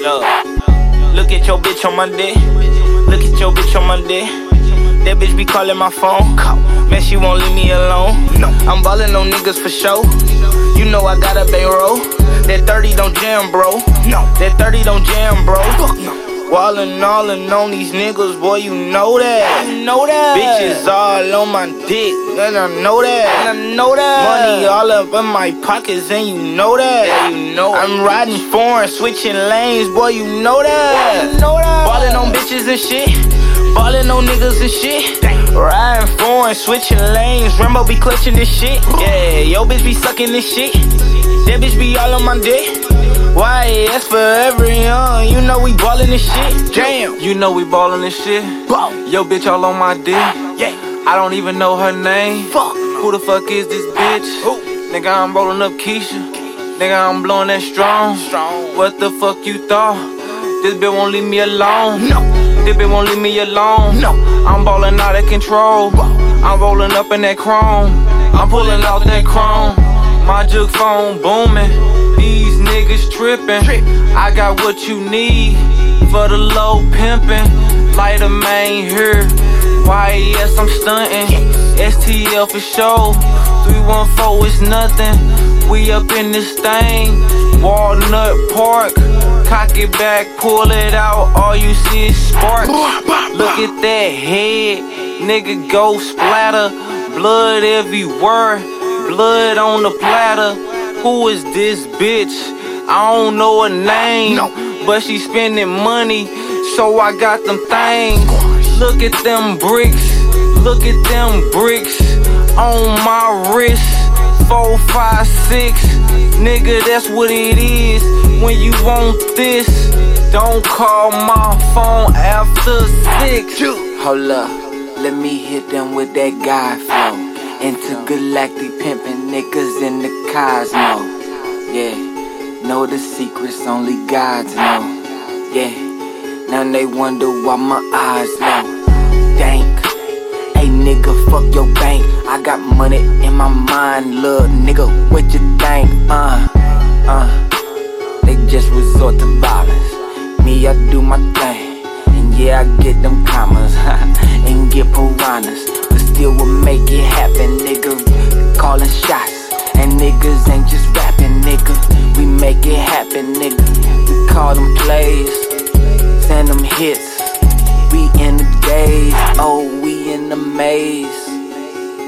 Look, look at your bitch on my dick. Look at your bitch on my dick. That bitch be calling my phone. Man, she won't leave me alone. No, I'm ballin' on niggas for show. You know I got a bankroll. That 30 don't jam, bro. No, that 30 don't jam, bro. Fuck no. Wallin' all and on these niggas, boy, you know that. You know that. Bitches all on my dick, and I know that. And I know that. Money all up in my pockets, and you know that. Yeah, you know I'm riding foreign, switching lanes, boy, you know that. You know that. Ballin' on bitches and shit. Ballin' on niggas and shit. Riding foreign, switching lanes. Rambo be clutching this shit. Yeah, yo bitch be sucking this shit. That bitch be all on my dick. Why? That's for every young. You know we ballin' this shit. Damn. You know we ballin' this shit. Ball. Yo, bitch, all on my dick. Yeah. I don't even know her name. Fuck. Who the fuck is this bitch? Who? Nigga, I'm rollin' up Keisha. Nigga, I'm blowin' that strong. Strong. What the fuck you thought? This bitch won't leave me alone. No. This bitch won't leave me alone. No. I'm ballin' out of control. I'm rollin' up in that chrome. I'm pullin' out that chrome. My jug phone booming. Niggas trippin'. I got what you need for the low pimpin'. Lighter Mane here. YES, I'm stuntin'. STL for sure. 314 is nothing. We up in this thing. Walnut Park. Cock it back, pull it out. All you see is sparks. Look at that head. Nigga go splatter. Blood everywhere. Blood on the platter. Who is this bitch? I don't know her name. No. But she spending money. So I got them things. Look at them bricks. Look at them bricks on my wrist. Four, five, six. Nigga, that's what it is. When you want this, don't call my phone after six. Hold up, let me hit them with that guy flow. Intergalactic pimpin' niggas in the cosmos. Yeah, know the secrets only gods know. Yeah, now they wonder why my eyes low. Dank. Hey nigga, fuck your bank. I got money in my mind, little nigga. What you think? Uh, uh. They just resort to violence. Me, I do my thing. And yeah, I get them commas. and get piranhas. But still will make it happen, nigga. Calling shots. And niggas ain't just rapping, nigga. We make it happen, nigga. We call them plays. Send them hits. We in the days, oh, we in the maze.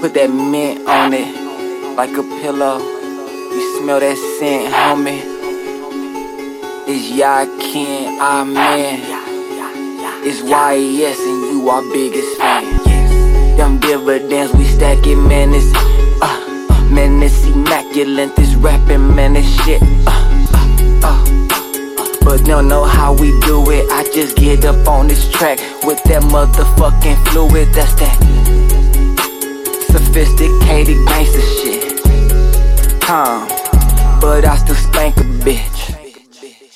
Put that mint on it, like a pillow. You smell that scent, homie. It's Yahken, Amen. It's YES, and you our biggest fan. Them dividends, we stack it, man. Man, it's immaculate. This rapping, man, this shit, uh, uh, uh. But don't know how we do it. I just get up on this track with that motherfucking fluid. That's that sophisticated gangster shit. Calm, but I still spank a bitch.